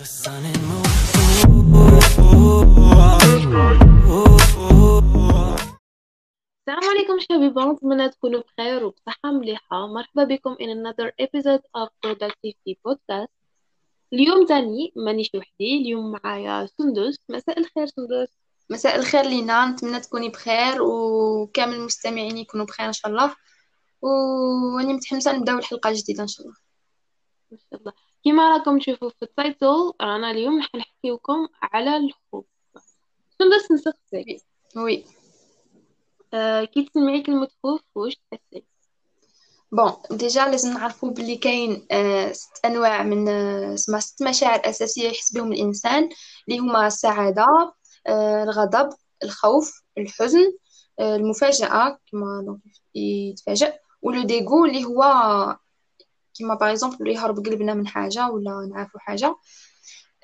السلام عليكم شباب نتمنى تكونوا بخير وبصحة مليحة. مرحبا بكم in another episode of Productivity Podcast. اليوم تاني مانيش وحدي اليوم معايا سندس. مساء الخير سندس. مساء الخير لينا نتمنى تكوني بخير وكامل المستمعين يكونوا بخير إن شاء الله. واني متحمسه نبداو الحلقة الجديدة إن شاء الله. ما شاء الله. كما راكم تشوفوا في ال title رانا اليوم راح نحكيوكم على الخوف. سندس نسقسيك oui. آه كي تسمعي كلمة خوف واش تحسي؟ bon déjà لازم نعرفوا بلي كاين آه ست أنواع من آه اسمها ست مشاعر أساسية يحس بهم الإنسان اللي هما السعادة آه الغضب الخوف الحزن المفاجأة كما يتفاجئ ولا le dégoût اللي هو كيما par exemple يهرب قلبنا من حاجة ولا نعرفو حاجة.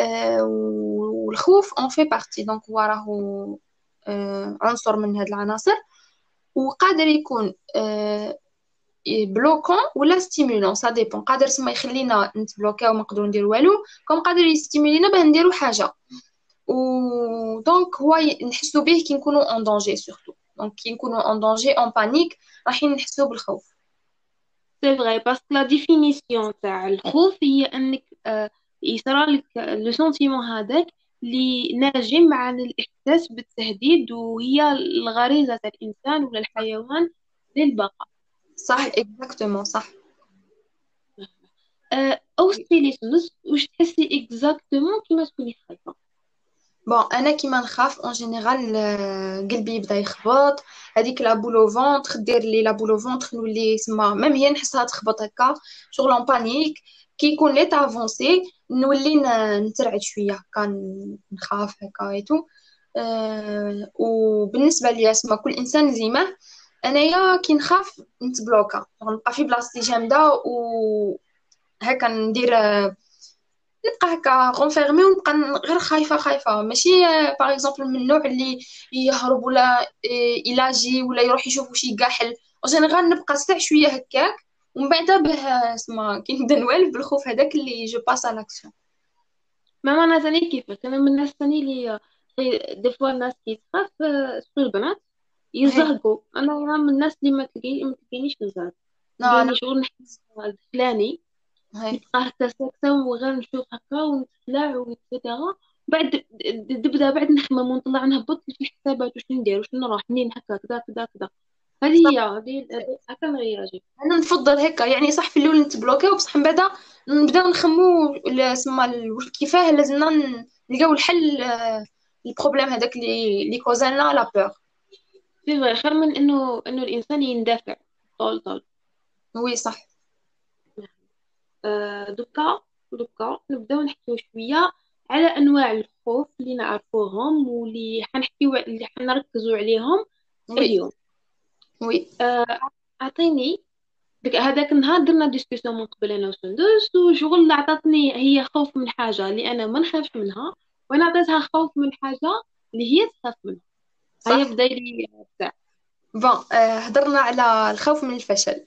آه والخوف en fait partie donc هو راهو آه عنصر من هاد العناصر. وقادر يكون آه bloquant ولا stimulant ça dépend قادر سما يخلينا نتبلوكاو ما نقدروا نديرو والو comme قادر يستيمولينا باه نديرو حاجة. و donc هو نحسو به كي نكونو en danger surtout donc كي نكونو en danger en panique رايحين نحسو بالخوف. c'est vrai parce que la définition تاع الخوف هي أنك آه يصرى لك le sentiment هذاك اللي ناجم عن الإحساس بالتهديد وهي الغريزة تاع الإنسان ولا الحيوان للبقاء. صح exactement صح. آه، اوصفي لي سندس واش تحسي exactement كيما تكوني خايفة؟ bon أنا كيما نخاف en général قلبي يبدا يخبط هذيك la boule au ventre دير لي la boule au ventre نولي سما même هي نحسها تخبط هكا شغل en panique كي يكون لي avancé نولي نترعد شوية هكا نخاف هكا et tout أه وبالنسبه ليا سما كل انسان زيمه انايا كي نخاف نتبلوكا نبقى في بلاصتي جامده و هكا ندير نبقى هكا renfermée ونبقى غير خايفة خايفة. ماشي par exemple من النوع اللي يهرب ولا يغياجي ولا يروح يشوف شي كاحل général نبقى ساع شوية هكاك ومن بعد به سما كي نبدا نوالف بالخوف هذاك اللي je passe على l'action ما أنا ثاني كيفك؟ أنا من الناس ثاني اللي des fois الناس كي تخاف سوق البنات يزهقوا أنا من الناس اللي ما تلقي ما تلقينيش نزهق. أنا شغل نحس فلاني يبقى هكا ساكتة وغير نشوف هكا ونتخلع وكذا بعد تبدا بعد نخمم ونطلع نهبط في حسابات واش ندير واش نروح منين هكا كذا كذا كذا هذه هي هذه هكا نغياجي أنا نفضل هكا يعني صح في الأول نتبلوكي وبصح من بعد نبداو نخمو سما كيفاه لازمنا نلقاو الحل ال problème هذاك اللي اللي كوزالنا la peur c'est vrai خير من إنه إنه الإنسان يندفع طول طول. oui صح. آه دوكا دوكا نبداو نحكيو شوية على أنواع الخوف اللي نعرفوهم واللي حنحكيو اللي حنركزوا عليهم اليوم. oui. آه اعطيني هذاك النهار درنا discussion من قبل أنا وسندس وشغل عطاتني هي خوف من حاجة اللي أنا ما نخافش منها وأنا عطيتها خوف من حاجة اللي هي تخاف منها. هيا بدا لي bon هضرنا على الخوف من الفشل.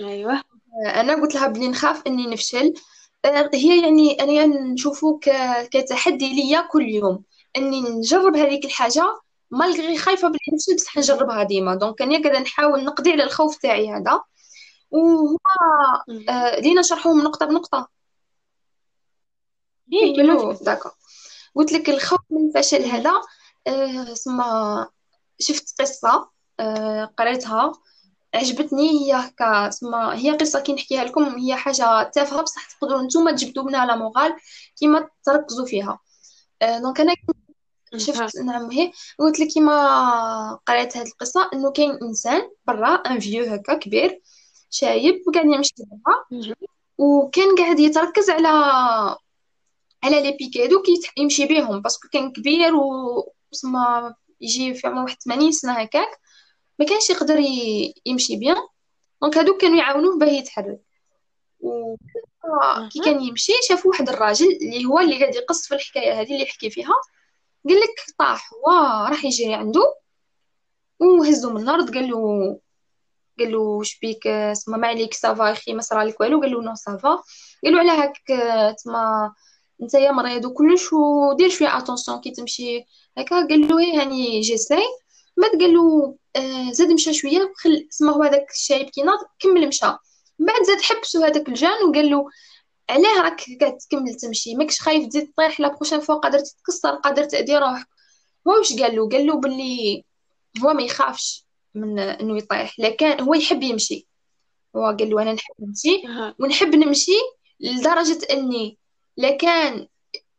أيوه. أنا قلت لها بلي نخاف إني نفشل. هي يعني أنا نشوفو كتحدي ليا كل يوم إني نجرب هذيك الحاجة malgré خايفة بلي نفشل بصح نجربها ديما. donc أنا قاعدة نحاول نقضي على الخوف تاعي هذا. وهو آه لينا نشرحوهم نقطة بنقطة. إيه داكا قلت لك الخوف من الفشل هذا آه سما شفت قصة آه قريتها. عجبتني هي هكا سما هي قصة كي نحكيها لكم هي حاجة تافهة بصح تقدروا نتوما تجبدوا منها la morale كيما تركزوا فيها. آه donc أنا شفت نعم هي قلت لك كيما قريت هذه القصة إنه كاين إنسان برا un vieux هكا كبير شايب وقاعد يمشي برا وكان قاعد يتركز على على لي بيكادو كي يمشي بيهم parce que كان كبير و يجي في عمر واحد 80 سنة هكاك. ما كانش يقدر يمشي bien. donc هادوك كانوا يعاونوه باه يتحرك. و كي كان يمشي شاف واحد الراجل اللي هو اللي قاعد يقص في الحكاية هذه اللي يحكي فيها. قال لك طاح هو راح يجري عنده. وهزو من الأرض قال له قال له واش بيك؟ تما ما عليك ça va أخي ما صرالك والو. قال له non ça va قال له على هاك تما نتايا مريض وكلش ودير شوية attention كي تمشي هكا. قال له إيه، هاني j'essaye بعد قال له زاد مشى شوية وخل سما هو هذاك الشايب كي ناض كمل مشى. من بعد زاد حبسو هذاك ال jeune وقال له علاه راك قاعد تكمل تمشي ماكش خايف تزيد طيح la prochaine fois قادر تتكسر قادر تأذي روحك. هو واش قال له قال له باللي هو ما يخافش من إنه يطيح لكن هو يحب يمشي. هو قال له أنا نحب نمشي ونحب نمشي لدرجة إني لكان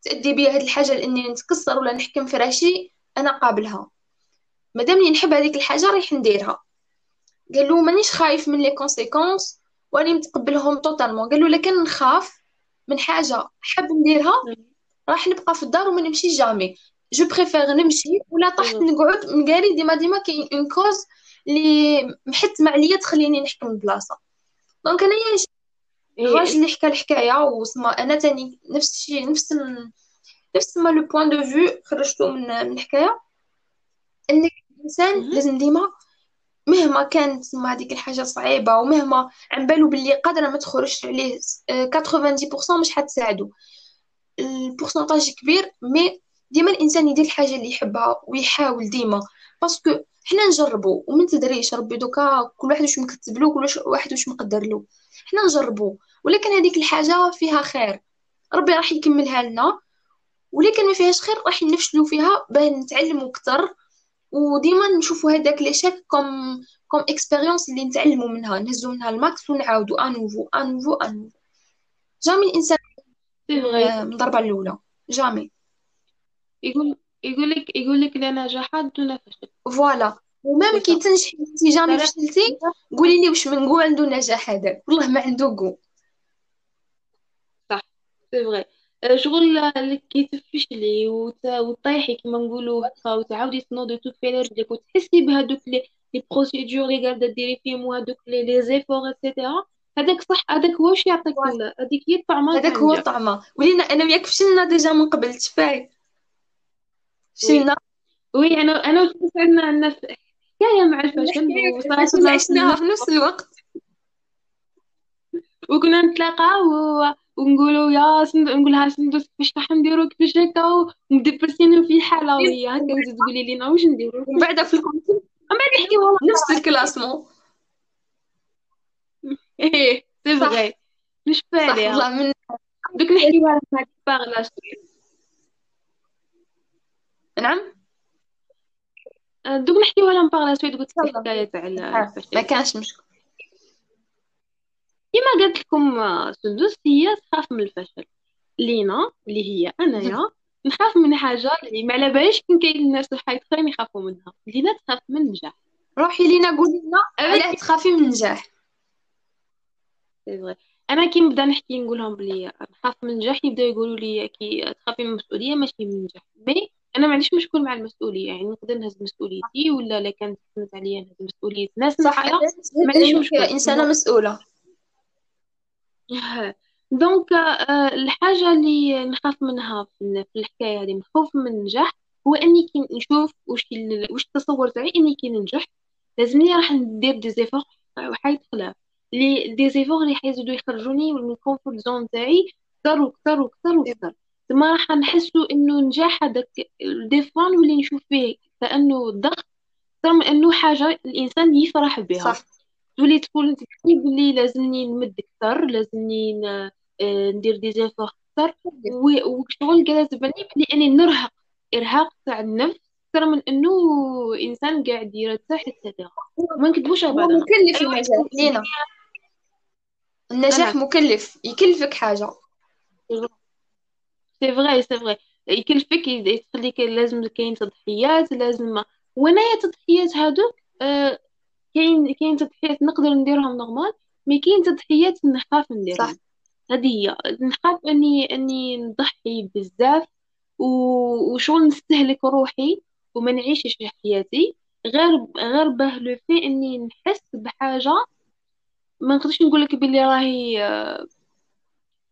تأدي بي هاد الحاجة لإني نتكسر ولا نحكم في رأسي أنا قابلها. مادامني نحب هذيك الحاجة رايح نديرها. قال له مانيش خايف من les conséquences واني متقبلهم totalement قال له لكن نخاف من حاجة حاب نديرها راح نبقى في الدار وما نمشي jamais. Je préfère نمشي ولا طحت نقعد مكاني ديما ديما كاين une cause اللي محتمه عليا تخليني نحكم البلاصه donc انايا الراجل اللي حكى الحكاية وسما أنا تاني نفس الشيء نفس نفس ما le point de vue خرجته من من الحكاية. ان الإنسان لازم ديما مهما كانت ما هذيك الحاجة صعيبة ومهما عن بالو باللي قادرة ما تخرجش عليه 90% مش حتساعدو. ال pourcentage كبير mais ديما الإنسان يدير الحاجة اللي يحبها ويحاول ديما. parce que حنا نجربو ومن تدريش ربي دوكا كل واحد واش مكتب له كل واحد واش مقدر له. حنا نجربو ولكن هذيك الحاجة فيها خير. ربي راح يكملها لنا ولكن ما فيهاش خير راح نفشلو فيها باه نتعلمو أكثر وديما نشوفوا هذاك لي chaque comme comme expérience اللي نتعلموا منها نهزو منها ال max ونعاودو à nouveau à nouveau à nouveau jamais الإنسان من الضربة الأولى. jamais. يقول يقول لك يقول لك لا نجاحات دون فشل voilà. و même كي تنجحي انت jamais فشلتي قولي لي واش من قوة عنده نجاح هذاك. والله ما عنده قو صح. c'est vrai شغل كي تفشلي وطيحي كيما نقولوا هكا وتعاودي تنوضي وتوقفي على رجلك وتحسي بهذوك les procédures اللي قاعدة ديري فيهم وهذوك les efforts et cetera هذاك صح هذاك هو واش يعطيك هذيك هي الطعمة هذاك هو الطعمة. ولينا أنا وياك فشلنا ديجا من قبل تفاي فشلنا. وي. أنا أنا عندنا عندنا حكايه مع الفشل وصراحه عشناها في نفس الوقت. وكنا نتلاقاو ونقولوا يا سند... نقولها سندوس كيفاش راح نديرو كيفاش هكا ومدبرسين في حالة وهي هكا تقولي لنا واش نديرو؟ ومن بعد في الكونتين من بعد والله. نفس الكلاسمون. إيه c'est vrai مش والله من دوك نحكي لها باغلا نعم؟ دوك نحكي لها باغلا سويت قلت الحكاية تاع ما كانش مشكل. كما قلت لكم سندس هي تخاف من الفشل. لينا اللي هي أنايا نخاف من حاجة اللي ما على باليش كاين كاين الناس الحيط اخرين يخافوا منها. لينا تخاف من النجاح. روحي لينا قولي لنا علاه تخافي من النجاح. أنا كي نبدأ نحكي نقول لهم بلي نخاف من النجاح يبداو يقولوا لي كي تخافي من المسؤولية ماشي من النجاح. mais أنا ما عنديش مشكل مع المسؤولية يعني نقدر نهز مسؤوليتي ولا لا كانت عليا نهز مسؤولية ناس صح ما عنديش مشكل. إنسانة مسؤولة. donc آه، الحاجة اللي نخاف منها في الحكاية هذه خوف من النجاح هو اني كي نشوف واش واش التصور تاعي اني كي ننجح لازمني راح ندير des efforts وحايد خلاف لي des efforts اللي حيزيدو يخرجوني من ال comfort zone تاعي كثر وكثر وكثر وكثر تما راح نحسو انه نجاح هذاك des fois نولي نشوف فيه كانه ضغط أكثر من انه حاجة الانسان يفرح بها صح تولي تقول بلي لازمني نمد أكثر لازمني آه، ندير des efforts أكثر. وشغل لازم بني بلي أني نرهق. إرهاق تاع النفس أكثر من أنه إنسان قاعد يرتاح extra ما نكذبوش على بعضنا. مكلف النجاح لينا. النجاح مكلف. يكلفك حاجة. c'est vrai c'est vrai يكلفك يخليك لازم كاين تضحيات لازم. وأنايا التضحيات هادوك أه كاين كاين تضحيات نقدر نديرهم normal مي كاين تضحيات نخاف نديرهم. هذه هي. نخاف أني أني نضحي بزاف وشغل نستهلك روحي وما نعيشش حياتي. غير غير به لو في أني نحس بحاجة ما نقدرش نقول لك بلي راهي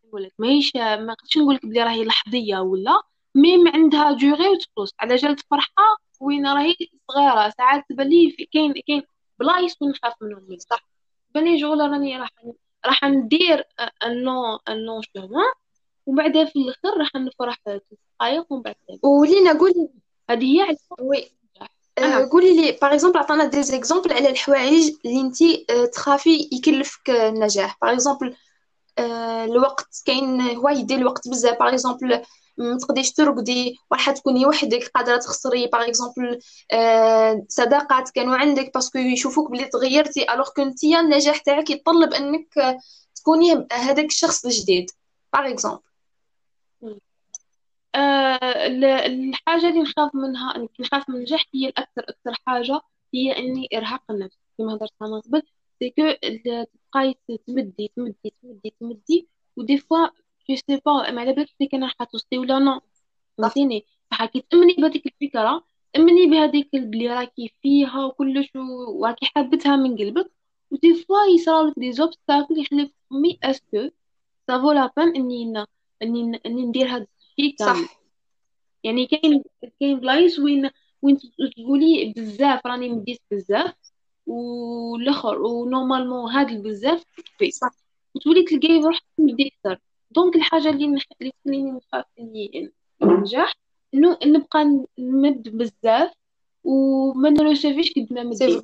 نقول لك ماهيش ما نقدرش نقول لك بلي راهي لحظية ولا ميم عندها جوغي وتخلص. على جال فرحة وين راهي صغيرة. ساعات تبان كاين كاين بلايص وين نخاف منهم من صح؟ بني جوله راني راح راح ندير ان لون ان لون شومان ومن بعد في الآخر راح نفرح دقائق ومن بعد ولينا قولي هذه هي على وي آه، قولي لي باغ اكزومبل عطانا دي زيكزومبل على الحوايج اللي انت تخافي يكلفك النجاح. باغ اكزومبل الوقت كاين هو يدي الوقت بزاف. باغ اكزومبل ما تقديش ترقدي راح تكوني وحدك قادرة تخسري. باغ اكزومبل صداقات كانوا عندك parce que يشوفوك بلي تغيرتي alors que انتي النجاح تاعك يتطلب انك تكوني هذاك الشخص الجديد. par exemple آه الحاجة اللي نخاف منها نخاف من النجاح هي الأكثر أكثر حاجة هي إني إرهاق النفس. كما هضرت أنا قبل c'est que تبقاي تمدي تمدي تمدي تمدي و des fois je sais pas ما على بالك بلي كان راح توصلي ولا non فهمتيني فحكي تأمني بهذيك الفكرة أمني بهذيك بلي راكي فيها وكلش وراكي حابتها من قلبك ودي فوا يصراولك دي زوبستاكل يخليك تخمي اسكو سافو لا بان اني اني اني ندير هاد الشيء كامل صح يعني كاين كاين بلايص وين وين تقولي بزاف راني مديت بزاف والاخر ونورمالمون هاد البزاف كفي صح وتولي تلقاي روحك مدي أكثر donc الحاجة اللي. اللي تخليني نخاف اني ننجح إنه نبقى نمد بزاف وما نرسفيش قد ما مديت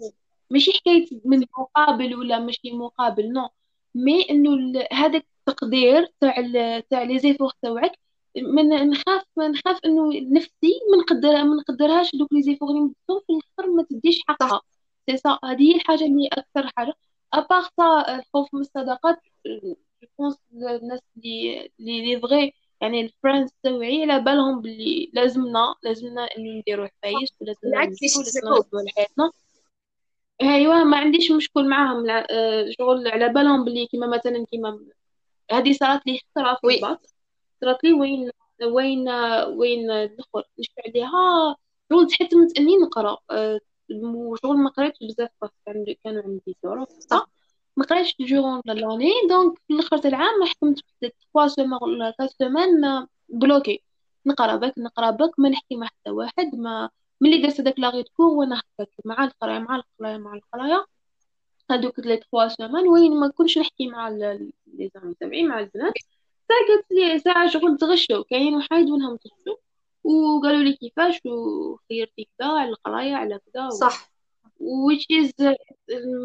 ماشي حكاية من مقابل ولا ماشي مقابل non mais إنه ال- هذاك التقدير تاع ال- تاع les efforts تاوعك من نخاف نخاف إنه نفسي ما نقدرها ما نقدرهاش دوك les efforts اللي مديتهم في الآخر ما تديش حقها. سي سا هذه هي الحاجة اللي أكثر حاجة. à part ça الخوف من الصداقات je pense الناس اللي اللي اللي vrai يعني ال friends تاوعي على بالهم باللي لازمنا لازمنا نديرو حوايج لازمنا على حياتنا ايوا ما عنديش مشكل معاهم آه، شغل على بالهم بلي كيما مثلا كيما هذه صارت لي خطرة في oui. ال bac صارت لي وين وين وين الأخر؟ نشفى عليها شغل تحتمت اني نقرا آه، وشغل ما قريتش بزاف كانوا عندي صح. ما قريتش durant l'année donc في الآخر العام حكمت في 3 semaines ولا 4 semaines bloquée نقرأ بك نقرأ بك ما نحكي مع حتى واحد ما ملي درت هذاك la rigueur وأنا هكاك مع القراية مع القراية مع القراية. هذوك les 3 semaines وين ما كنتش نحكي مع les amis تاعي مع البنات. قالت لي ساعة شغل تغشوا كاين واحد وينهم تغشوا وقالوا لي كيفاش؟ وخيرتي كذا على القراية على كذا. صح. Which is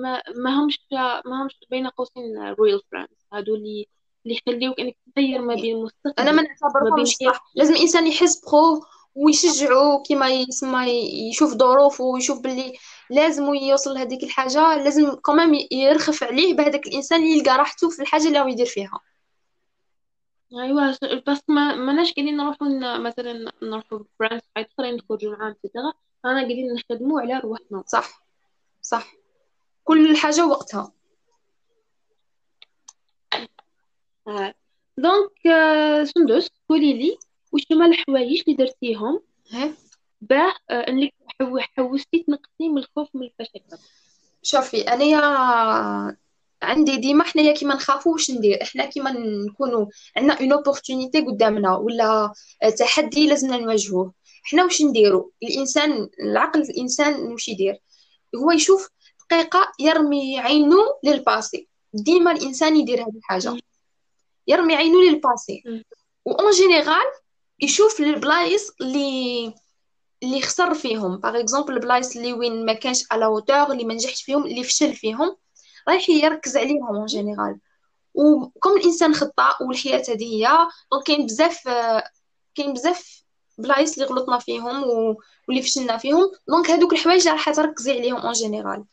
ما, ما همش ما همش بين قوسين real friends. هادو اللي اللي يخليوك إنك تغير ما بين أنا ما المستقبل نعتبرهمش صح. لازم الإنسان يحس بخوه ويشجعه كيما يسمى يشوف ظروفه ويشوف باللي لازم يوصل لهذيك الحاجة. لازم كمان يرخف عليه بهذاك الإنسان اللي يلقى راحته في الحاجة اللي هو يدير فيها. ايوا بس ما ماناش قاعدين نروحوا ن- مثلا نروحوا فرانس حيت آخرين نخرجوا معاهم extra أنا قاعدين نخدموا على رواحنا صح. صح. كل حاجة وقتها. آه. donc آه، سندس قولي لي واش هما الحوايج اللي درتيهم؟ باه آه، إنك حو- حوستي تنقصي من الخوف من الفشل. شوفي انايا عندي ديما حنايا كيما نخافو واش ندير. إحنا كيما نكونوا عندنا une opportunité قدامنا ولا تحدي لازمنا نواجهوه. إحنا واش نديرو؟ الإنسان العقل الإنسان واش يدير؟ هو يشوف دقيقة يرمي عينه لل passé ديما الإنسان يدير هذه الحاجة. يرمي عينه لل passé. و en général يشوف البلايص اللي اللي خسر فيهم. par exemple البلايص اللي وين ما كانش à la hauteur اللي ما نجحش فيهم اللي فشل فيهم رايح يركز عليهم en général. وكم الإنسان خطاء والحياة هذه هي donc كاين بزاف كاين بزاف بلايص اللي غلطنا فيهم و... واللي فشلنا فيهم. donc هذوك الحوايج اللي راح تركزي عليهم en général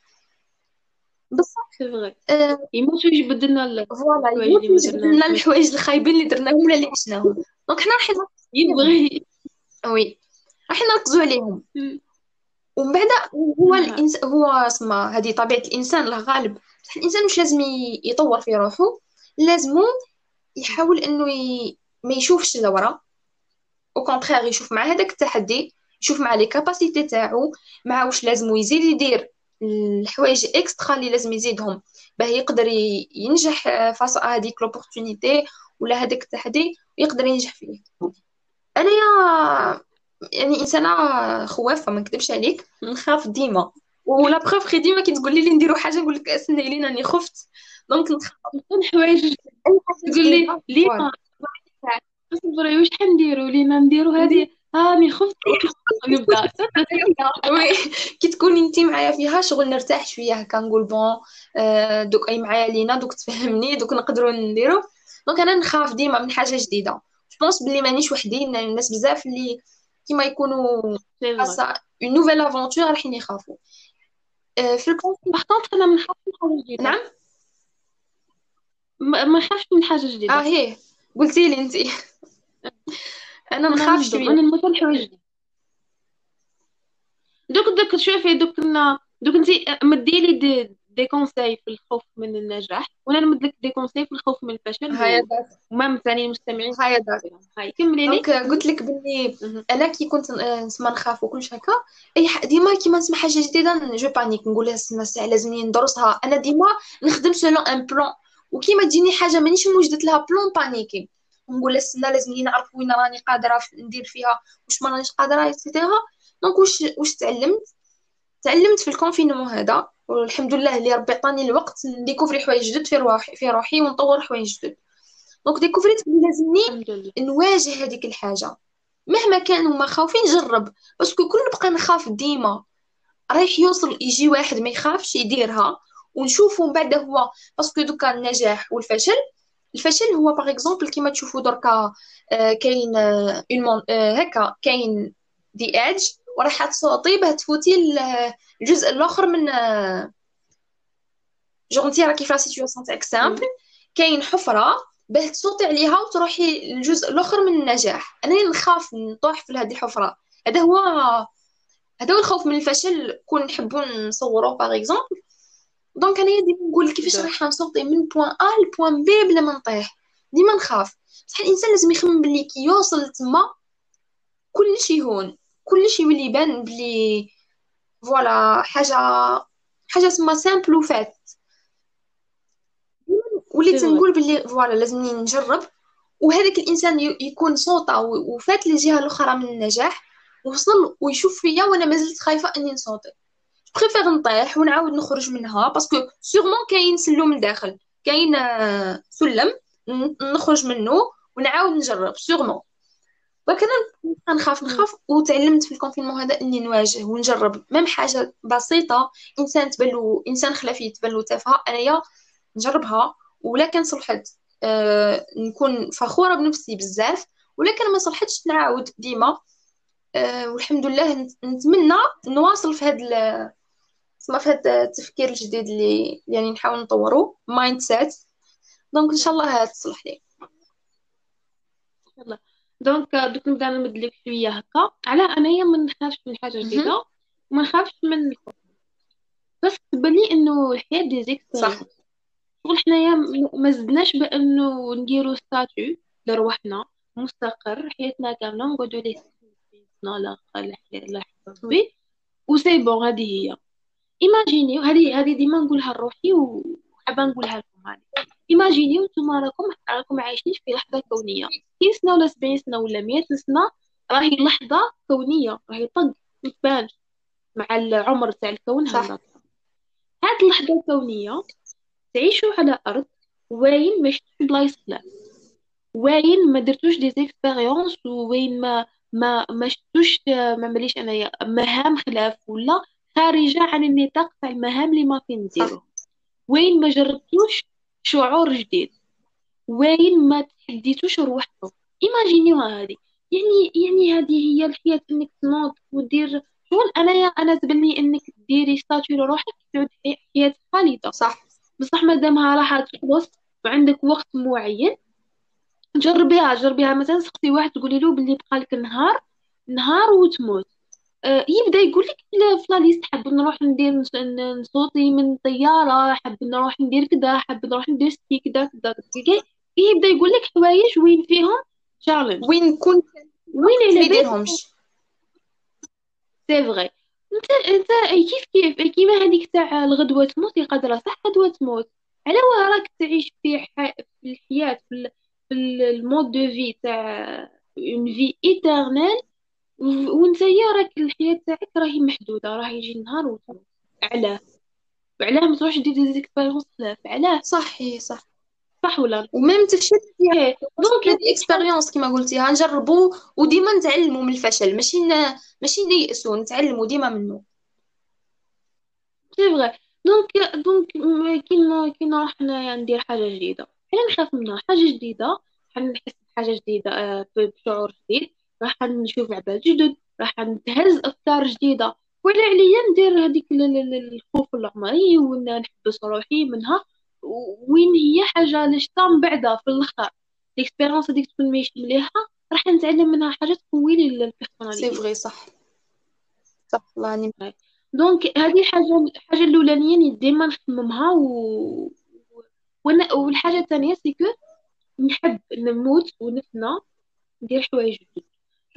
بصح c'est vrai آه، يموتوا يجبد لنا ال- voilà الحوايج اللي ما يمكن جبد لنا درناهمش الحوايج الخايبين اللي درناهم ولا اللي عشناهم. donc حنا راح يبغي oui راح نركزوا عليهم. مم. ومن بعد هو آه. الانسان هو اسمه هذه طبيعة الإنسان له غالب. بصح الإنسان مش لازم يطور في روحه لازم يحاول انه ي... ما يشوفش لورا. au contraire يشوف مع هذاك التحدي يشوف مع les capacités تاعو مع واش لازم يزيد يدير الحوايج extra اللي لازم يزيدهم. باه يقدر ينجح face هذيك l'opportunité ولا هذاك التحدي ويقدر ينجح فيه. انايا يعني إنسانة خوافة ما نكذبش عليك نخاف ديما. و la preuve خي ديما كي تقول لي نديرو حاجة نقول لك استنى لين راني خفت. donc نخاف. حوايج أي حاجة تقول لي. ليه اصبري واش حنديرو لينا نديرو هذه؟ هاني خفت نبدأ. oui كي تكوني انت معايا فيها شغل نرتاح شوية هكا نقول bon آه، دوك أي معايا لينا دوك تفهمني دوك نقدروا نديرو donc أنا نخاف ديما من حاجة جديدة. je pense بلي مانيش وحدي الناس بزاف اللي كيما يكونوا une nouvelle aventure رايحين يخافوا. آه، في ال conseil par أنا ما نخافش من حاجة جديدة. نعم؟ ما نخافش من حاجة جديدة. آه هي. قلتي لي انت. أنا نخاف شوية أنا نموت الحوايج دوك دوك شوفي دوك دوك انت مديلي des des conseils في الخوف من النجاح وأنا نمد لك des conseils في الخوف من الفشل هاي وما ثاني المستمعين. هاي دار هاي كملي لي. قلت لك بلي أنا كي كنت نسمع نخاف وكلش هكا اي ديما كيما نسمع حاجة جديدة je panique نقول لها لازمني ندرسها. أنا ديما نخدم selon un plan وكيما تجيني حاجة مانيش موجدت لها plan paniquée. نقول استنى لازمني نعرف وين راني قادرة ندير فيها واش ما رانيش قادرة et cetera donc واش واش تعلمت؟ تعلمت في ال confinement هذا والحمد لله اللي ربي عطاني الوقت نديكوفري حوايج جدد في روحي في روحي ونطور حوايج جدد. donc ديكوفريت بلي لازمني نواجه هذيك الحاجة. مهما كانوا مخاوفين نجرب parce que كل نبقى نخاف ديما رايح يوصل يجي واحد ما يخافش يديرها. ونشوفوا من بعد هو parce que دوكا النجاح والفشل. الفشل هو par exemple كيما تشوفوا دركا آه، كاين un آه، هكا كاين des edges وراح تصوتي باه تفوتي الجزء الآخر من جو انتي راكي في situation تاعك simple كاين حفرة باه تصوتي عليها وتروحي للجزء الآخر من النجاح. أنا نخاف نطوح في هذه الحفرة. هذا هو هذا هو الخوف من الفشل كون نحبوا نصوروه par exemple donc أنا ديما نقول كيفاش رايحه نصوتي من point A ل point B بلا ما نطيح. ديما نخاف. بصح الإنسان لازم يخمم بلي كي يوصل تما كلشي يهون كلشي يولي يبان بلي voilà حاجة حاجة تما simple وفات وليت نقول بلي voilà لازمني نجرب. وهذاك الإنسان يكون صوته وفات للجهة الأخرى من النجاح وصل ويشوف فيا وأنا مازلت خايفة أني ن sauter préfère نطيح ونعاود نخرج منها parce que sûrement كاين سلم من داخل كاين آه، سلم نخرج منه ونعاود نجرب sûrement أنا نخاف نخاف وتعلمت في ال confinement هذا إني نواجه ونجرب. même حاجة بسيطة إنسان تبلو إنسان خلافي تبلو تافهة أنايا نجربها. ولا كان صلحت آه نكون فخورة بنفسي بزاف. ولكن ما صلحتش نعاود ديما. آه والحمد لله نتمنى نواصل في هذا تسمى في هذا التفكير الجديد اللي يعني نحاول نطورو mindset donc ان شاء الله تصلح لي يلا donc دوك نبدا نمد لك شوية هكا على انايا ما نخافش من حاجة جديده وما نخافش من الخوف بس تبان انه الحياة دي صح شغل حنايا ما زدناش بانه نديرو statut لرواحنا مستقر حياتنا كامله نقعدو ليه لا لا ربي و c'est bon هذه هي imaginer و هذه هذه ديما نقولها لروحي وحابة نقولها لكم هذه imaginer و نتوما راكم راكم عايشين في لحظة كونية. 60 سنه ولا 70 سنه ولا 100 سنة راهي لحظة كونية راهي طق ما مع العمر تاع الكون هذا. هاد اللحظة الكونية تعيشوا على أرض وين ما شفتوا بلايص خلاف وين ما درتوش des expériences وين ما ما ما شفتوش ما مليش أنايا. مهام خلاف ولا خارجة عن النطاق تاع المهام اللي ما فين نديرو وين ما جربتوش شعور جديد. وين ما تحديتوش روحكم ايماجينيوها هذه يعني يعني هذه هي الحياة إنك تنوض ودير شغل. انايا أنا تبني إنك ديري ستاتيو لروحك تعود حياة خالدة. صح. بصح مادامها راح تخلص وعندك وقت معين جربيها جربيها. مثلا سقسي واحد تقولي له باللي بقالك نهار نهار وتموت. آه، يبدا يقول لك في لا ليست حاب نروح ندير ن sauter من طيارة حاب نروح ندير كذا حاب نروح ندير ski كذا كذا يبدا يقول لك حوايج وين فيهم challenge وين كنت وين على بالهمش c'est vrai انت أنت كيف كيف كيما هذيك تاع الغدوة تموت؟ قادرة صح؟ غدوة تموت. على واه راك تعيش في ح... في الحياة في, في ال mode de vie تاع une vie éternelle وانتيا راك الحياة تاعك راهي محدودة راه يجي النهار وتموت علاه. وعلاه ما تروحش دير des expériences خلاف علاه صحي صح. صح ولا؟ و même تفشل إيه. donc هذه expérience كما قلتي نجربوا وديما نتعلموا من الفشل. ماشي ن... ماشي نيأسوا نتعلموا ديما منه c'est vrai donc donc كي كي نروح ندير حاجة جديدة. أنا نخاف منها. حاجة جديدة. راح نحس بحاجة جديدة آه، بشعور جديد. راح نشوف عباد جدد راح نتهز أفكار جديدة. ولا عليا ندير هذيك الخوف العمري ونحبس روحي منها. وين هي حاجة نشتا من بعدها في الآخر. l'expérience هذيك تكون ماشي مليحة راح نتعلم منها حاجة تقوي لي ال personnalité c'est vrai صح. صح الله نعم donc هذه حاجة الحاجة الأولانية اللي ديما نخممها و وأنا والحاجة الثانية c'est نحب نموت ونفنى ندير حوايج جدد.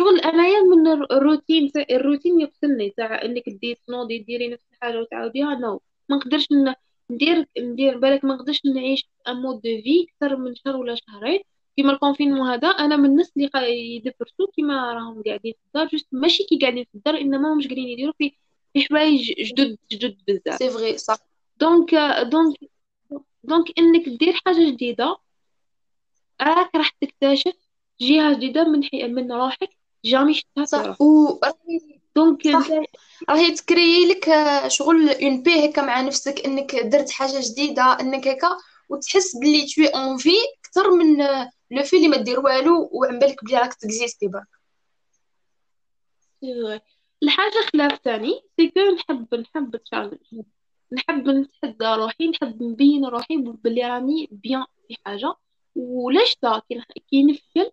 شغل أنايا من الروتين الروتين يقتلني. تاع إنك دير تنوضي ديري نفس الحاجة وتعاوديها non ما نقدرش ندير ندير بالك ما نقدرش نعيش un mode de vie أكثر من شهر ولا شهرين. كيما ال confinement هذا أنا من الناس اللي ي dépresser و كيما راهم قاعدين في الدار. juste ماشي كي قاعدين في الدار إنما مش قاعدين يديروا في في حوايج جدد جدد بزاف. c'est vrai صح donc donc donc إنك دير حاجة جديدة راك راح تكتشف جهة جديدة من حي... من روحك. jamais شفتها صح. و donc راهي ت créer لك شغل une paix هكا مع نفسك إنك درت حاجة جديدة إنك هكا وتحس بلي t'es en vie أكثر من لو في اللي ما دير والو وعن بالك بلي راك تكزيستي برك. الحاجة خلاف ثاني c'est que نحب نحب challenge نحب نتحدى روحي نحب نبين روحي بلي راني bien في حاجة. ولاش دا؟ كي نفشل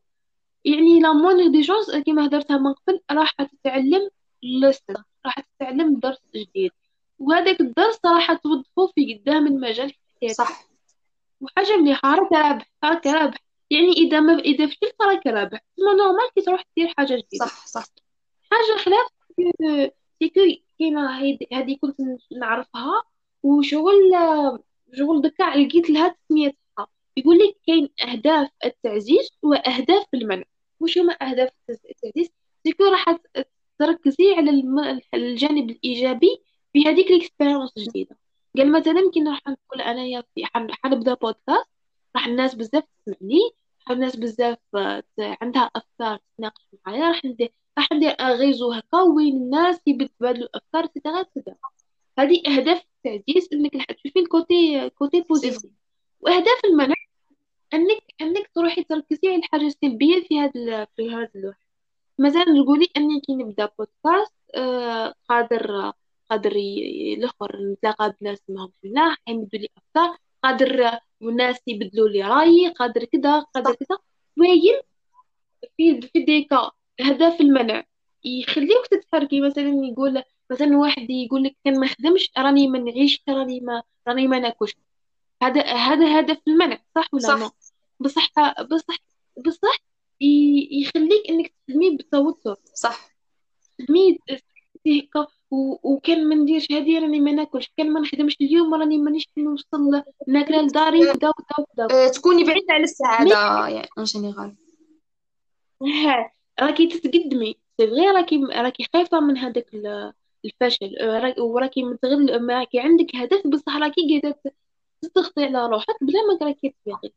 يعني la manière des choses كيما هدرتها من قبل راح تتعلم leçon راح تتعلم درس جديد. وهذاك الدرس راح توظفه في قدام المجال في صح. وحاجة مليحة راك رابح راك رابح. يعني إذا ما إذا فشلت راك رابح. ما normal كي تروح دير حاجة جديدة. صح صح. حاجة خلاف c'est que كاينة هذه كنت نعرفها وشغل شغل دكا لقيت لها تسمية يقول لك كاين أهداف التعزيز وأهداف المنع. وش هما أهداف التعزيز c'est que راح تركزي على الجانب الإيجابي في هذيك ال expérience الجديدة. قال مثلا كي راح نقول أنايا في حنبدا بودكاست. راح الناس بزاف تسمعني. راح الناس بزاف عندها أفكار تناقش معايا. راح ندير راح ندير réseau هكا وين الناس يتبادلوا الأفكار تتغير تتغير هذه أهداف التعزيز إنك راح تشوفي ال côté côté positif. وأهداف المنع أنك أنك تروحي تركزي على الحاجة السلبية في هذا في هذا اللوح. مثلا تقولي أني كي نبدأ بودكاست آه قادر قادر الأخر نتلاقى بناس معهم في الله يمدوا لي افكار قادر الناس يبدلوا لي رأيي قادر كذا قادر كذا وين؟ في في ديكا هدف المنع. يخليوك تتحركي مثلا يقول مثلا واحد يقول لك كان ما خدمش راني ما نعيش راني ما راني ما ناكلش. هذا هذا هدف المنع صح ولا صح. بصح بصح بصح يخليك إنك تخدمي بالتوتر. صح. تخدمي هكا وكان ما نديرش هذه راني ما ناكلش كان ما نخدمش اليوم راني مانيش نوصل ناكل لداري وكذا وكذا وكذا أه، تكوني بعيدة على السعادة يعني en général راكي تتقدمي. c'est vrai راكي راكي خايفة من هذاك الفشل أه، وراكي متغل معاكي عندك هدف بصح راكي قاعدة تضغطي على روحك بلا ما راكي تفيقي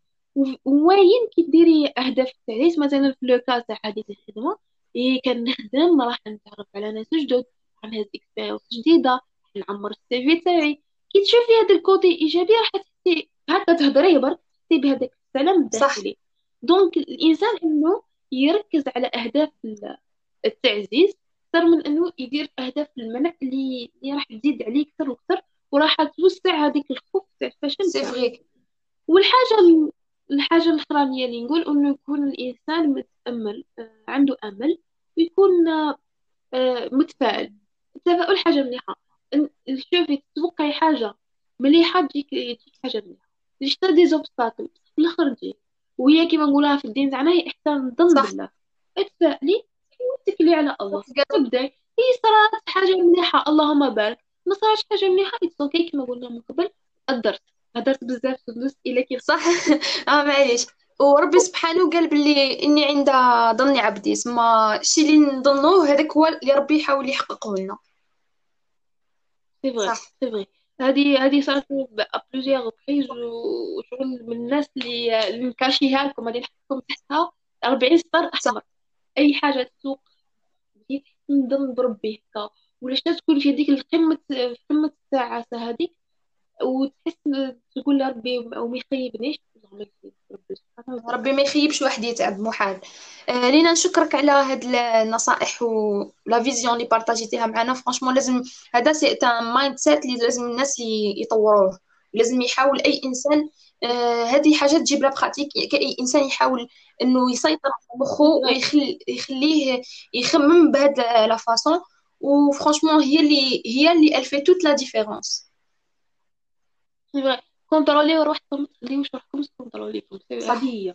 وين كي ديري أهداف التعزيز مثلا في le cas تاع حديث الخدمة إيه كنخدم راح نتعرف على ناس جدد نهز expérience جديدة نعمر ال CV تاعي. كي تشوفي هذا ال côté إيجابي راح تحسي هكا تهضري برك تحسي بهذاك السلام الداخلي. donc الإنسان إنه يركز على أهداف التعزيز أكثر من إنه يدير أهداف المنع اللي راح تزيد عليه أكثر وأكثر. وراح توسع هذيك الخوف تاع الفشل c'est vrai والحاجة الحاجة الاخرانيه اللي نقول إنه يكون الإنسان متأمل آه، عنده أمل ويكون آه، متفائل. التفاؤل حاجة مليحة. شوفي تتوقعي حاجة مليحة تجيك تجيك حاجة مليحة. ليش دي زوبستاكل في الآخر تجي وهي كيما نقولها في الدين تاعنا هي إحسان الظن بالله. اتفائلي واتكلي على الله. تبدأي. هي صارت حاجة مليحة. اللهم بارك. ما صارتش حاجة مليحه اتس كما قلنا من قبل. الدرس هدرت بزاف إلى كيف صح. آه معليش. وربي سبحانه قال بلي إني عند ظن عبدي. سما الشيء اللي نظنوه هذاك هو اللي ربي يحاول يحققه لنا. سي فري سي فري هذه هذه صارت بلوزيغ ريبريز وشغل من الناس اللي نكاشيها لكم. غادي نحطكم تحتها. 40 سطر أحمر. أي حاجة تسوق بديت نضل بربي هكا. ولا شتا تكون في هذيك القمة في قمة السعادة هذيك؟ وتحس تقول ربي وما يخيبنيش. ربي ما يخيبش واحد يتعب محال. آه لينا نشكرك على هاد النصائح و la vision اللي بارطاجيتيها معنا. franchement لازم هذا c'est un mindset اللي لازم الناس يطوروه. لازم يحاول أي إنسان آه هذه حاجة تجيب la pratique كأي إنسان يحاول إنه يسيطر على مخه ويخليه يخمم بهذا la façon و franchement هي اللي هي اللي fait toute la différence كونتروليو روحكم تخليوش روحكم تكونتروليكم هذه هي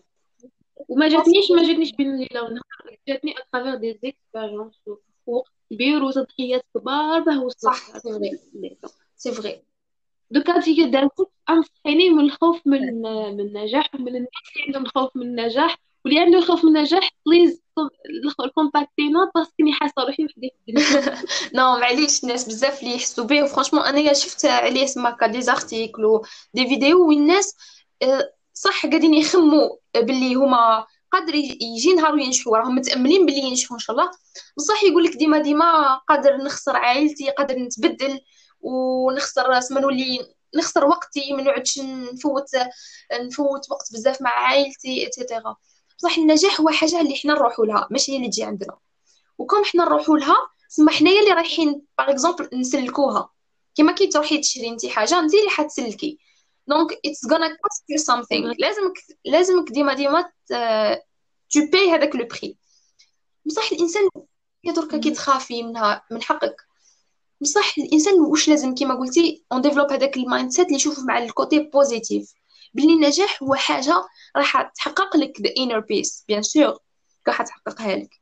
وما جاتنيش ما جاتنيش بين ليله ونهار جاتني à travers des expériences وقت كبير وتضحيات كبار باه وصلت صح c'est vrai c'est vrai دوكا تيجي داركم انصحيني من الخوف من من النجاح ومن الناس اللي عندهم خوف من النجاح واللي عنده خوف من النجاح please كونتاكتينا parce que حاسه روحي وحدي non معليش الناس بزاف اللي يحسوا به و franchement انايا شفت عليه سما des articles و des vidéos وين الناس آه، صح قاعدين يخموا باللي هما قادر يجي نهار وينجحوا. راهم متأملين باللي ينجحوا إن شاء الله. بصح يقول لك ديما ديما قادر نخسر عائلتي قادر نتبدل ونخسر اسما نولي نخسر وقتي ما نقعدش نفوت نفوت وقت بزاف مع عائلتي et cetera بصح النجاح هو حاجة اللي حنا نروحوا لها ماشي هي اللي تجي عندنا. وكم حنا نروحوا لها سما حنايا اللي رايحين par exemple نسلكوها. كيما كي تروحي تشري انت حاجة انت اللي حتسلكي. donc it's gonna cost you something لازمك لازمك ديما ديما to pay هذاك le prix بصح الإنسان يا دركا كي تخافي منها من حقك. بصح الإنسان واش لازم؟ كيما قلتي on développe هذاك ال mindset اللي يشوف مع ال côté positif بلي النجاح هو حاجة راح تحقق لك the inner peace bien sûr راح تحققها لك.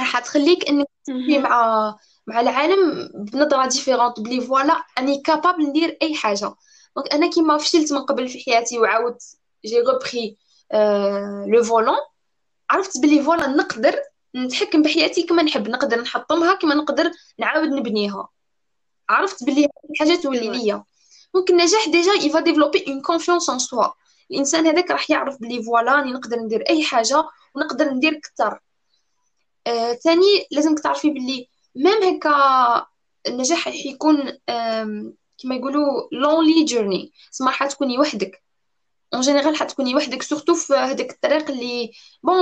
راح تخليك إنك تمشي مع مع العالم بنظرة différente بلي voilà أني capable ندير أي حاجة. donc أنا كيما فشلت من قبل في حياتي وعاودت j'ai repris le volant عرفت بلي voilà نقدر نتحكم بحياتي كما نحب نقدر نحطمها كما نقدر نعاود نبنيها. عرفت بلي الحاجة تولي ليا. donc النجاح déjà il va développer une confiance en soi الانسان هذاك راح يعرف بلي voilà راني نقدر ندير اي حاجة ونقدر ندير كثر آه، ثاني لازمك تعرفي بلي même هكا النجاح راح يكون كما يقولوا lonely journey سما حتكوني وحدك en général حتكوني وحدك surtout في هذاك الطريق اللي bon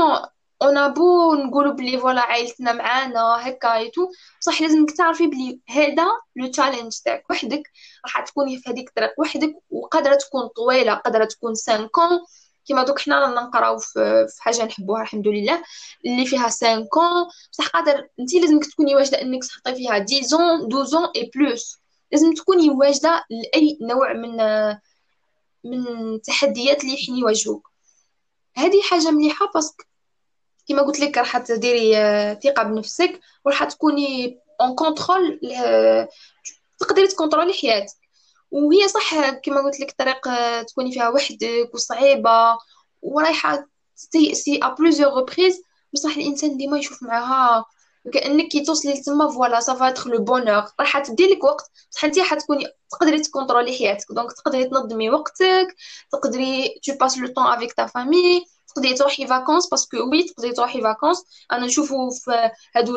on peut نقولوا بلي voilà عائلتنا معانا هكا et tout بصح لازمك تعرفي بلي هذا le challenge تاعك. وحدك راح تكوني في هذيك الطريق وحدك وقادرة تكون طويلة قادرة تكون 5 كون كيما دوك حنا رانا نقراو في حاجة نحبوها الحمد لله اللي فيها 5 كون بصح قادر انت لازمك تكوني واجدة انك تحطي فيها 10 ans 12 et plus لازم تكوني واجدة لأي نوع من من التحديات اللي حين يواجهوك. هذه حاجة مليحة parce que كما قلت لك راح تديري آه، ثقة بنفسك وراح تكوني en contrôle تقدري تكونترولي حياتك. وهي صح كما قلت لك الطريق آه، تكوني فيها وحدك وصعيبة ورايحة تيأسي à plusieurs reprises بصح الإنسان ديما يشوف معاها كانك كي توصلي لتما voilà ça va être le bonheur راح تدي لك وقت. بصح انت حتكوني تقدري تكونترولي حياتك. donc تقدري تنظمي وقتك تقدري tu passes le temps avec ta famille تقدري تروحي vacances parce que oui تقدري تروحي vacances أنا نشوفو في هادو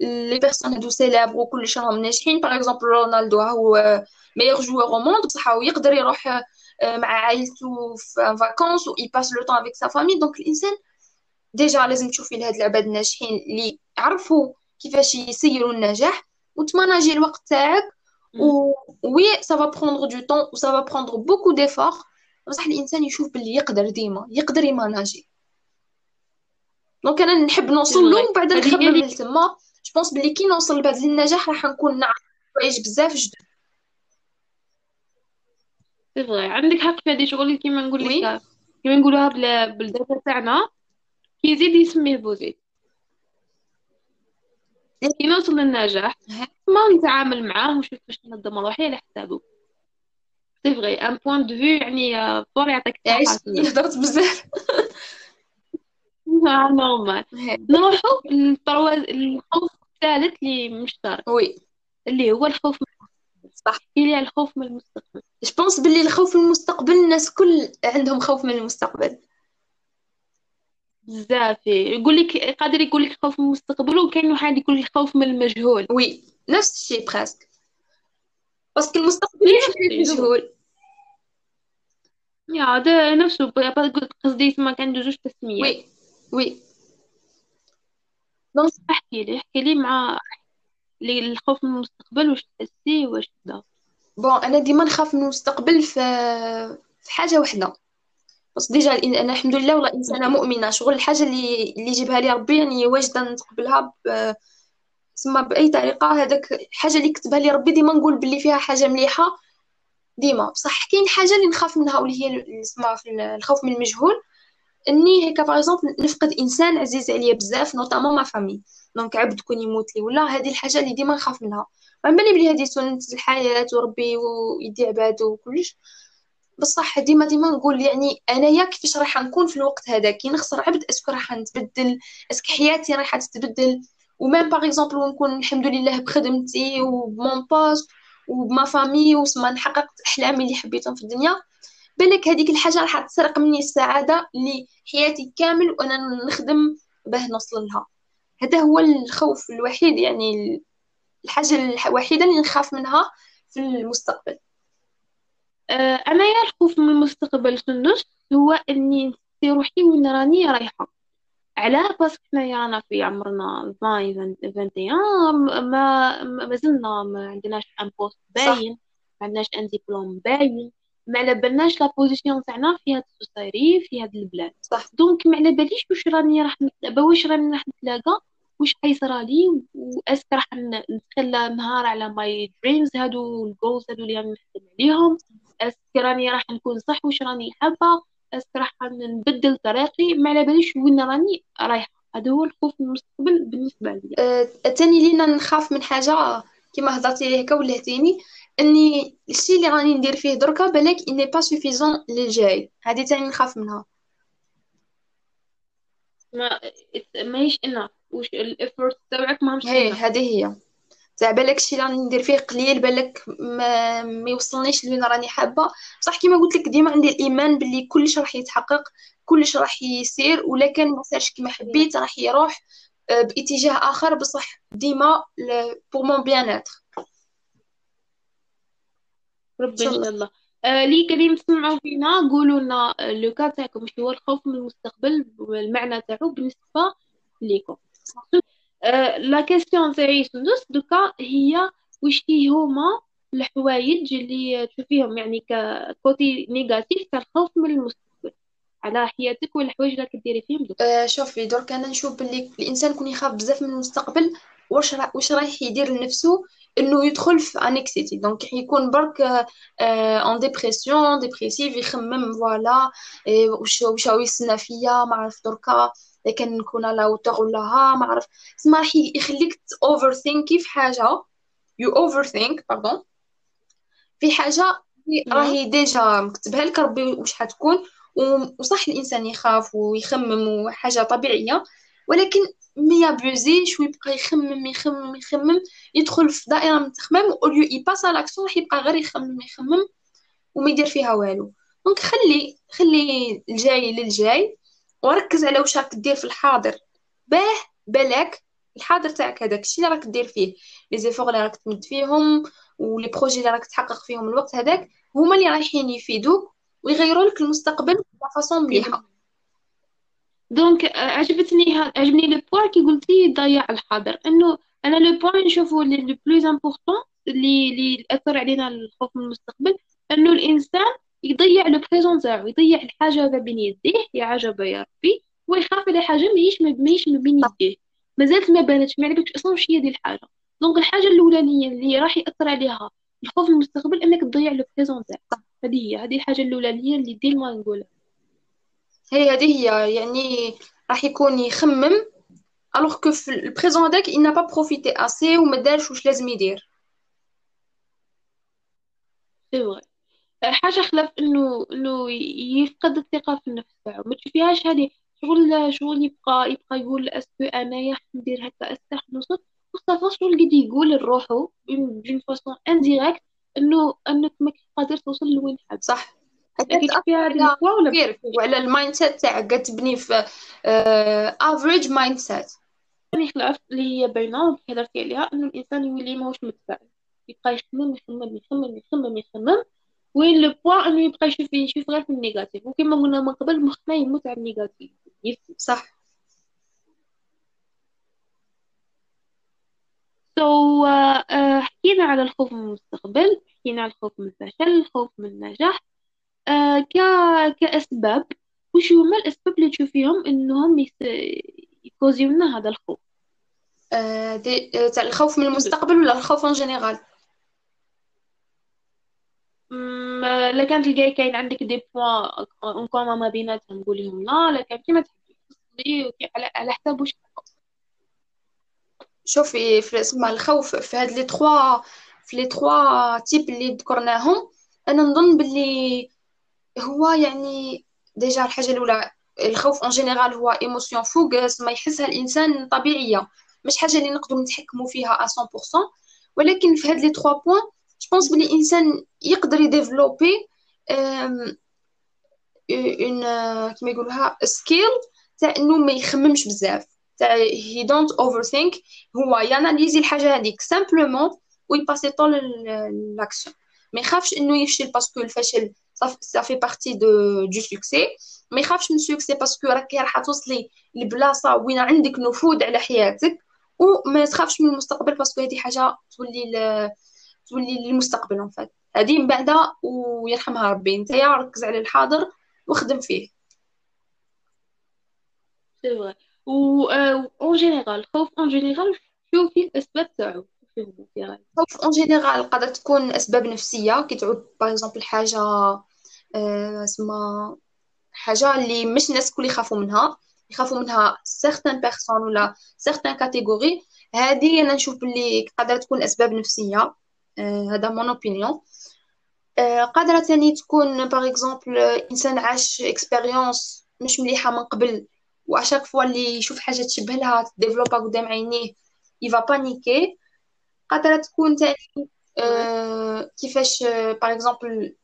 les personnes هادو célèbres وكلشي راهم ناجحين par exemple رونالدو هو meilleur joueur au monde بصح هو يقدر يروح مع عائلته في vacances و il passe le temps avec sa famille donc الانسان déjà لازم تشوفي لهاد العباد الناجحين اللي عرفوا كيفاش يسيروا النجاح وتماناجي الوقت تاعك و oui ça va prendre du temps و ça va prendre beaucoup d'efforts بصح الإنسان يشوف باللي يقدر ديما يقدر ي manager donc أنا نحب نوصل له بعد نخمم تما. je pense بلي كي نوصل لبعد النجاح راح نكون نعرف حوايج بزاف جدد. سي عندك حق في هذه شغل كيما نقول لك كيما نقولوها بالدراسه تاعنا. كي يزيد يسميه بوزيد كي نوصل للنجاح ما نتعامل معاه ونشوف كيفاش ننظم روحي على حسابه. c'est vrai un point de vue يعني pour يعطيك الصحة هضرت بزاف. normal نروحو للخوف الثالث اللي مشترك. oui. اللي هو الخوف صح. احكي لي على الخوف من المستقبل. je pense باللي الخوف من المستقبل الناس كل عندهم خوف من المستقبل. بزاف. يقول لك قادر يقول لك خوف من المستقبل وكاين واحد يقول لك خوف من المجهول. oui. نفس الشيء parce que parce que المستقبل ماشي مجهول. يا هذا نفسه قصدي ما كان جوج تسميات oui oui. donc احكي لي احكي لي مع الخوف من المستقبل واش تحسي واش كذا bon أنا ديما نخاف من المستقبل في في حاجة وحدة. بس déjà أنا الحمد لله والله إنسانة مؤمنة. شغل الحاجة اللي اللي يجيبها لي ربي يعني واجدة نتقبلها ب... تسمى بأي طريقة. هذاك الحاجة اللي كتبها لي ربي ديما نقول باللي فيها حاجة مليحة. ديما. بصح كاين حاجة اللي نخاف منها واللي هي اسمها الخوف من المجهول إني هيك par exemple نفقد إنسان عزيز عليا بزاف notamment ma famille donc عبد كون يموت لي. ولا هذه الحاجة اللي ديما نخاف منها. عن بالي بلي هذه سنة الحياة وربي ويدي عبادو وكلش. بصح ديما ديما نقول يعني أنايا كيفاش راح نكون في الوقت هذا؟ كي نخسر عبد est-ce que راح نتبدل؟ est-ce que حياتي راح تتبدل؟ و même par exemple ونكون الحمد لله بخدمتي وب mon poste وب ma famille وسما نحقق احلامي اللي حبيتهم في الدنيا. بالك هذيك الحاجة راح تسرق مني السعادة اللي حياتي كامل وأنا نخدم باه نوصل لها. هذا هو الخوف الوحيد يعني الحاجة الوحيدة اللي نخاف منها في المستقبل. آه، أنا يا الخوف من المستقبل سندس هو إني نسي روحي وين راني رايحة. علاه parce que حنايا في عمرنا 20 21 ما ما زلنا ما عندناش un poste bien ما عندناش un diplôme bien ما على بالناش la position تاعنا في هاد ال society في هاد البلاد. صح. donc ما على باليش واش راني راح نتلاقى واش راني راح نتلاقى واش حيصرالي و est-ce que راح نتخلى نهار على my dreams هادو ال goals هادو اللي راني نخدم عليهم. est-ce que راني راح نكون صح واش راني حابة. est-ce que راح نبدل طريقي ما على باليش وين راني رايحة. هذا هو الخوف من المستقبل بالنسبة لي أه تاني لينا نخاف من حاجة كما هضرتي لي هكا ولهتيني إني الشيء اللي راني ندير فيه دركا بالك اني pas suffisant للجاي هذه تاني نخاف منها. ما ماهيش أنا واش l'effort تاعك ما مش هي هذه هي. تاع بالك اللي راني ندير فيه قليل بالك ما, ما يوصلنيش لوين راني حابة. بصح كيما قلت لك ديما عندي الإيمان باللي كلش راح يتحقق كلش راح يسير ولكن ما صارش كيما حبيت راح يروح آه، باتجاه آخر. بصح ديما pour mon bien-être ربي إن شاء الله. آه لي قاعدين تسمعوا فينا قولوا لنا لو كان تاعكم واش هو الخوف من المستقبل والمعنى تاعو بالنسبة ليكم. آه la question تاعي سندس دوكا هي واش هما الحوايج اللي تشوفيهم يعني ك côté négatif تاع الخوف من المستقبل على حياتك والحوايج اللي كديري فيهم دوكا آه شوفي درك أنا نشوف باللي الإنسان يكون يخاف بزاف من المستقبل واش را واش رايح يدير لنفسه؟ إنه يدخل في anxiété donc يكون برك en dépression dépressif يخمم voilà واش واش هو يسنى فيا ما عرف دركا. كان نكون à la hauteur ولا ها ما عرف. تسمى راح يخليك overthinking في حاجة؟ you overthink pardon في حاجة راهي déjà مكتبها لك ربي واش حتكون وصح الإنسان يخاف ويخمم وحاجة طبيعية ولكن mais يابوزيش ويبقى يخمم يخمم يخمم يدخل في دائرة من التخمام au lieu ي passe à l'action راح يبقى غير يخمم يخمم وما يدير فيها والو. donc خلي خلي الجاي للجاي. وركز على واش راك دير في الحاضر. باه بالك الحاضر تاعك هذاك الشيء اللي راك دير فيه. les efforts اللي راك تمد فيهم و les projets اللي راك تحقق فيهم الوقت هذاك هما اللي رايحين يفيدوك ويغيروا لك المستقبل ب façon مليحة. donc euh, عجبتني عجبني le point كي قلتي ضيع الحاضر. إنه أنا le point نشوفو le plus important اللي اللي اثر علينا الخوف من المستقبل إنه الإنسان يضيع le présent تاعو يضيع الحاجة ما بين يديه يا عجبه يا ربي ويخاف على حاجة ماهيش ماهيش ما بين يديه. مازالت ما بانتش ما عرفتش أصلا واش هي دي الحاجة donc الحاجة الأولانية اللي راح يأثر عليها الخوف من المستقبل أنك تضيع le présent تاعك هذه هي هذه الحاجة الأولانية اللي ديما نقولها هي هذه هي يعني راح يكون يخمم alors que في ال présent هذاك il n'a pas profité assez وما دارش واش لازم يدير. سي حاجة خلاف إنه إنه يفقد الثقة في النفس تاعو ما تشوفيهاش هذه شغل شغل يبقى يبقى يقول est-ce que انايا ندير هكا استح نوصل مصطفى شغل قد يقول لروحو d'une façon indirecte إنه أنك ما قادر توصل لوين حاب. صح. هذه القوة ولا وعلى ال mindset تاعك كتبني في average mindset ثاني خلاف اللي هي باينة هضرتي عليها إنه الإنسان يولي ماهوش متفائل. يبقى يخمم يخمم يخمم يخمم يخمم وين le point انه يبقى يشوف يشوف غير في ال négatif وكما قلنا من قبل مخنا يموت على ال négatif صح so so, uh, حكينا على الخوف من المستقبل حكينا على الخوف من الفشل الخوف من النجاح. uh, ك... كأسباب وش هما الأسباب اللي تشوفيهم إنهم يس... يكوزيو لنا هذا الخوف؟ آه دي... تاع الخوف من المستقبل ولا الخوف en général لا كان تلقاي كاين عندك des points en commun بيناتهم قوليهم لا لا كان كيما تحبي على على حساب واش شوفي في اسمها الخوف في هاد les trois في les trois types اللي ذكرناهم أنا نظن باللي هو يعني déjà الحاجة الأولى الخوف en général هو émotion forcément يحسها الإنسان طبيعية مش حاجة اللي نقدروا نتحكموا فيها 100% ولكن في هاد les trois points je pense بلي الانسان يقدر يديفلوبي un كيما يقولوها skill تاع انه ما يخممش بزاف تاع هي don't overthink هو ياناليزي الحاجة هذيك simplement ويباسي طول l'action ما يخافش انه يفشل parce que الفشل ça fait partie de de succès ما يخافش من ال succès parce que راكي راح توصلي لبلاصه وين عندك نفوذ على حياتك وما تخافش من المستقبل parce que هذه حاجة تولي تولي للمستقبل en fait هذه من بعدا ويرحمها ربي. انت يا ركز على الحاضر وخدم فيه. سي و en général خوف en général شوفي الاسباب تاعو خوف en général قادر تكون أسباب نفسية. كي تعود par exemple حاجة اسمها حاجة اللي مش الناس الكل يخافوا منها. يخافوا منها certaines personnes ولا certaine catégorie هذه أنا نشوف باللي قادرة تكون أسباب نفسية. هذا mon opinion قادرة ثاني تكون par exemple إنسان عاش expérience مش مليحة من قبل و à chaque fois اللي يشوف حاجة تشبه لها تديفلوبا قدام عينيه il va paniquer قادرة تكون ثاني كيفاش par exemple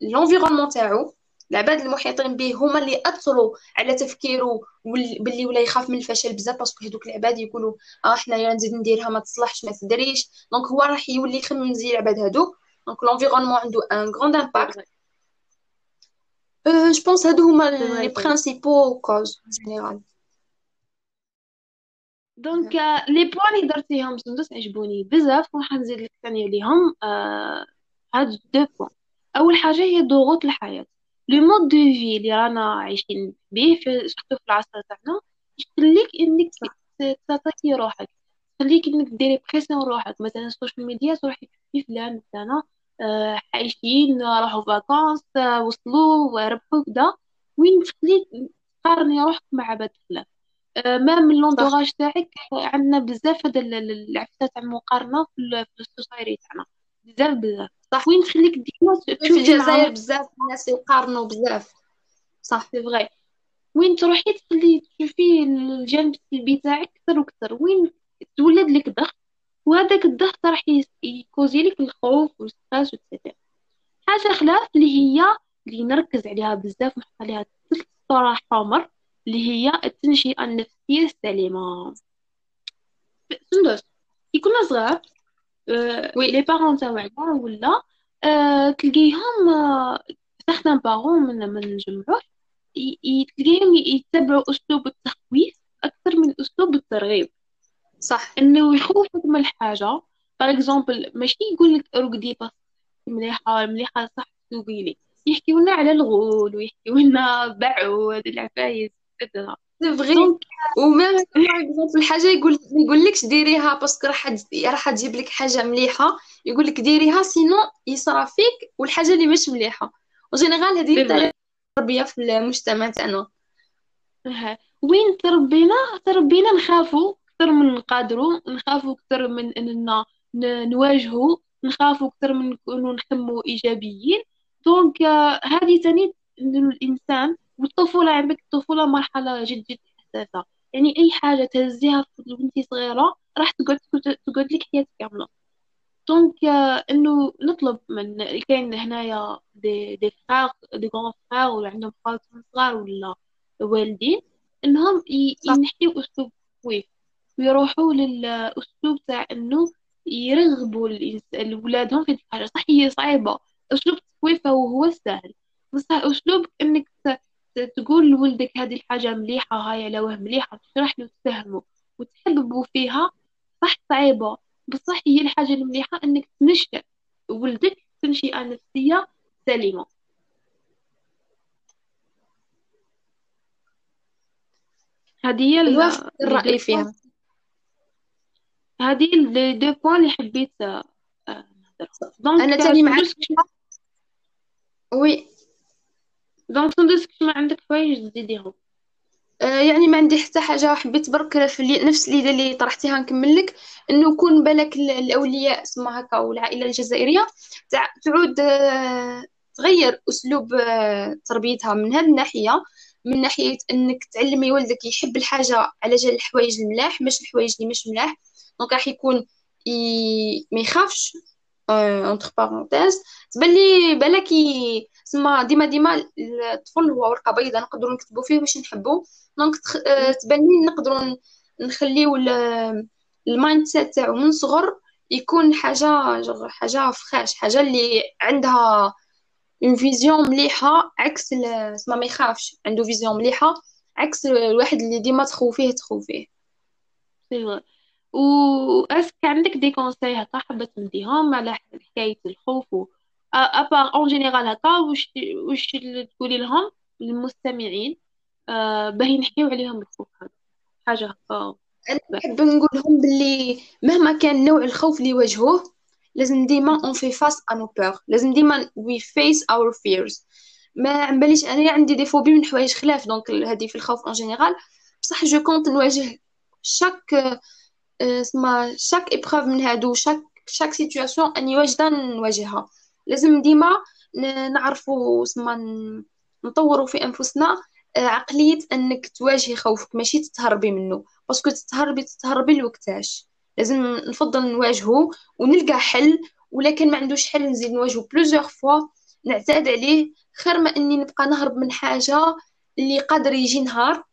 l'environnement تاعو العباد المحيطين به هما اللي أثروا على تفكيره باللي ولا يخاف من الفشل بزاف parce que هذوك العباد يقولوا آه حنايا نزيد نديرها ما تصلحش ما تدريش. donc هو راح يولي يخمم زي العباد هادو. donc l'environnement عنده un grand impact je pense هادو هما les principaux causes générales donc les points اللي درتيهم سندس عجبوني بزاف وراح نزيد لك ثاني عليهم هاد deux points أول حاجة هي ضغوط الحياة. le mode de vie اللي رانا عايشين به في surtout في العصر تاعنا يخليك انك تاتاكي روحك تخليك انك ديري pression روحك مثلا ال social media تروحي في فلان مثلا آه عايشين راحوا vacances آه وصلوا وربحوا كدا وين تخليك تقارني روحك مع عباد فلان آه même l'entourage تاعك عندنا بزاف هذا العفسه تاع المقارنه في ال society تاعنا بزاف بزاف. صح وين تخليك ديما في الجزائر بزاف. الناس يقارنوا بزاف. صح c'est vrai وين تروحي تخلي تشوفي الجانب السلبي تاعك أكثر وأكثر. وين تولد لك ضغط؟ وهذاك الضغط راح يكوزي لك الخوف وال stress وكذا حاجة خلاف اللي هي اللي نركز عليها بزاف ونحط عليها ثلث حمر اللي هي التنشئة النفسية السليمة. سندس كي كنا صغار oui les parents تاعنا ولا تلقيهم سيغتان بارون من ما نجمعوش تلقيهم يتبعوا اسلوب التخويف أكثر من اسلوب الترغيب صح. انه يخوفك من الحاجة باغ اكزومبل ماشي يقول لك رقدي بس مليحة مليحة صح سوقي لي يحكيو لنا على الغول ويحكيو لنا بعود العفايس كذا فغي وميم اكزومبل حاجة يقول يقول لكش ديريها باسكو راح راح تجيب لك حاجة مليحه يقول لك ديريها sinon يصرى فيك والحاجة اللي مش مليحه و en général هذه التربيه في المجتمع تاعنا وين تربينا تربينا نخافوا أكثر من نقادروا نخافوا أكثر من اننا نواجهوا نخافوا أكثر من نكونوا نخموا ايجابيين donc هذه تاني الانسان والطفولة عندك الطفولة مرحلة جد جد حساسة يعني أي حاجة تهزيها وأنتي صغيرة راح تقعد تقعد لك حياتك كاملة. donc إنه نطلب من كاين هنايا des des frères des grands frères ولا عندهم خواتهم صغار ولا والدين إنهم ينحيو أسلوب كويس ويروحوا للأسلوب تاع إنه يرغبوا ولادهم في الحاجة. صح هي صعيبة. أسلوب التسويف هو سهل. بصح أسلوب إنك تقول لولدك هذه الحاجة مليحة هاي على وهم مليحة تشرح له تفهمه وتحببه فيها صح صعيبة. بصح هي الحاجة المليحة إنك تنشئ ولدك تنشئة نفسية سليمة. هذه هي الرأي فيها هذه لي دو بوين اللي حبيت آه، نهضر أنا تاني معاك oui donc سندس ما عندك حوايج تزيديهم. آه يعني ما عندي حتى حاجة. حبيت برك في نفس اللي اللي طرحتيها نكمل لك إنه يكون بالك الأولياء اسمها هكا والعائله الجزائرية. تعود آه تغير أسلوب آه تربيتها من هذه الناحية. من ناحية إنك تعلمي ولدك يحب الحاجة على جال الحوايج الملاح مش الحوايج اللي مش ملاح. donc راح يكون ي... ما يخافش. entre parenthèses تبان لي بالك سما ديما ديما الطفل هو ورقة بيضاء نقدروا نكتبوا فيه واش نحبوا donc تخ... تبان لي نقدروا نخليو ال mindset تاعو من صغر يكون حاجة حاجة فخاش حاجة اللي عندها une vision مليحة عكس سما ما يخافش عنده vision مليحة عكس الواحد اللي ديما تخوفيه تخوفيه و est-ce que عندك des conseils هكا حابه تديهم على حكايه الخوف و après en général هكا واش واش تقولي لهم للمستمعين أه باه ينحيو عليهم الخوف هذا. حاجة هكا أنا نحب نقول لهم باللي مهما كان نوع الخوف اللي يواجهوه لازم ديما on fait face à nos peurs لازم ديما we face our fears ما عمباليش أنا عندي des phobies من حوايج خلاف donc هذه في الخوف en général بصح je compte نواجه chaque اسمها chaque épreuve من هادو chaque chaque situation أني واجدة نواجهها. لازم ديما نعرفوا اسمها نطوروا في أنفسنا عقلية أنك تواجهي خوفك ماشي تتهربي منه parce que تتهربي تتهربي لوقتاش. لازم نفضل نواجهه ونلقى حل ولكن ما عندوش حل نزيد نواجهه plusieurs fois. نعتاد عليه خير ما أني نبقى نهرب من حاجة اللي قادر يجي نهار.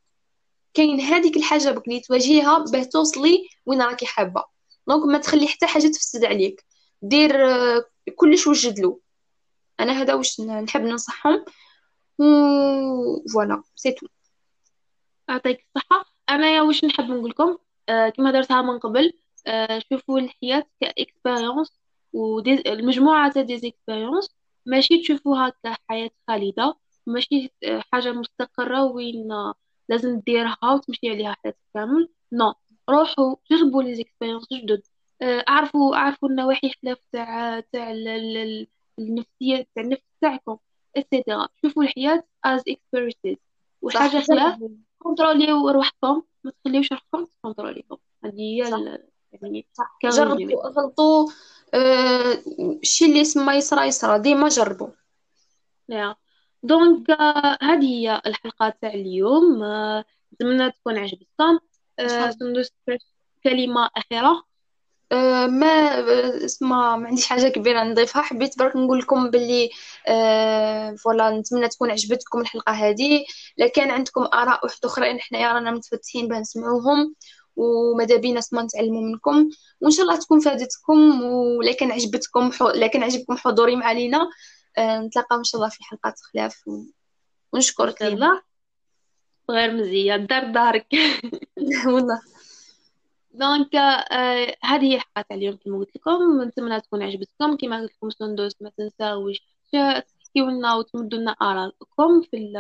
كاين هذيك الحاجة بك اللي تواجهيها باه توصلي وين راكي حابة. donc ما تخلي حتى حاجة تفسد عليك. دير آه، كلش وجد له. أنا هذا واش نحب ننصحهم. voilà c'est tout يعطيك الصحة. أنا واش نحب نقول لكم آه كما درتها من قبل آه شوفوا الحياة ك expérience والمجموعه تاع des expériences ماشي تشوفوها كحياة خالدة. ماشي آه، حاجة مستقرة وين لازم ديرها وتمشي عليها حياتك كامل. non روحوا جربوا les expériences جدد. آه، اعرفوا اعرفوا النواحي خلاف تاع تاع النفسية تاع النفس تاعكم et cetera شوفوا الحياة as experiences وحاجة خلاف كونتروليو روحكم ما تخليوش روحكم تكونتروليكم هذه هي يعني جربوا غلطوا آه، الشيء اللي يسمى يصرى يصرى. ديما جربوا. donc آه، هذه هي الحلقة تاع اليوم. آه، نتمنى تكون عجبتكم. آه، سندس كلمة أخيرة ما اسمع ما عنديش حاجة كبيرة نضيفها. حبيت برك نقول لكم باللي آه voilà نتمنى تكون عجبتكم الحلقة هذه لكن عندكم آراء واحد أخرين حنايا رانا متفتحين باه نسمعوهم. وماذا بينا اسما نتعلموا منكم. وإن شاء الله تكون فادتكم. ولكن عجبتكم لكن عجبكم حضوري معنا آه، نتلاقاو إن شاء الله في حلقات خلاف. و... ونشكرك الله. غير مزيان. دار دارك. والله. دونك آه هذه هي الحلقة تاع اليوم كما قلت لكم. نتمنى تكون عجبتكم. كما قلت لكم سندوس ما تنساوش تحكيو لنا وتمدوا لنا آرائكم في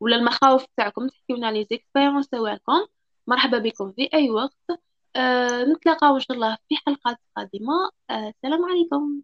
ولا المخاوف تاعكم تحكيو لنا لي زيكسبيريونس تاعكم. مرحبا بكم في أي وقت. آه نتلاقاو إن شاء الله في حلقات قادمة. آه السلام عليكم.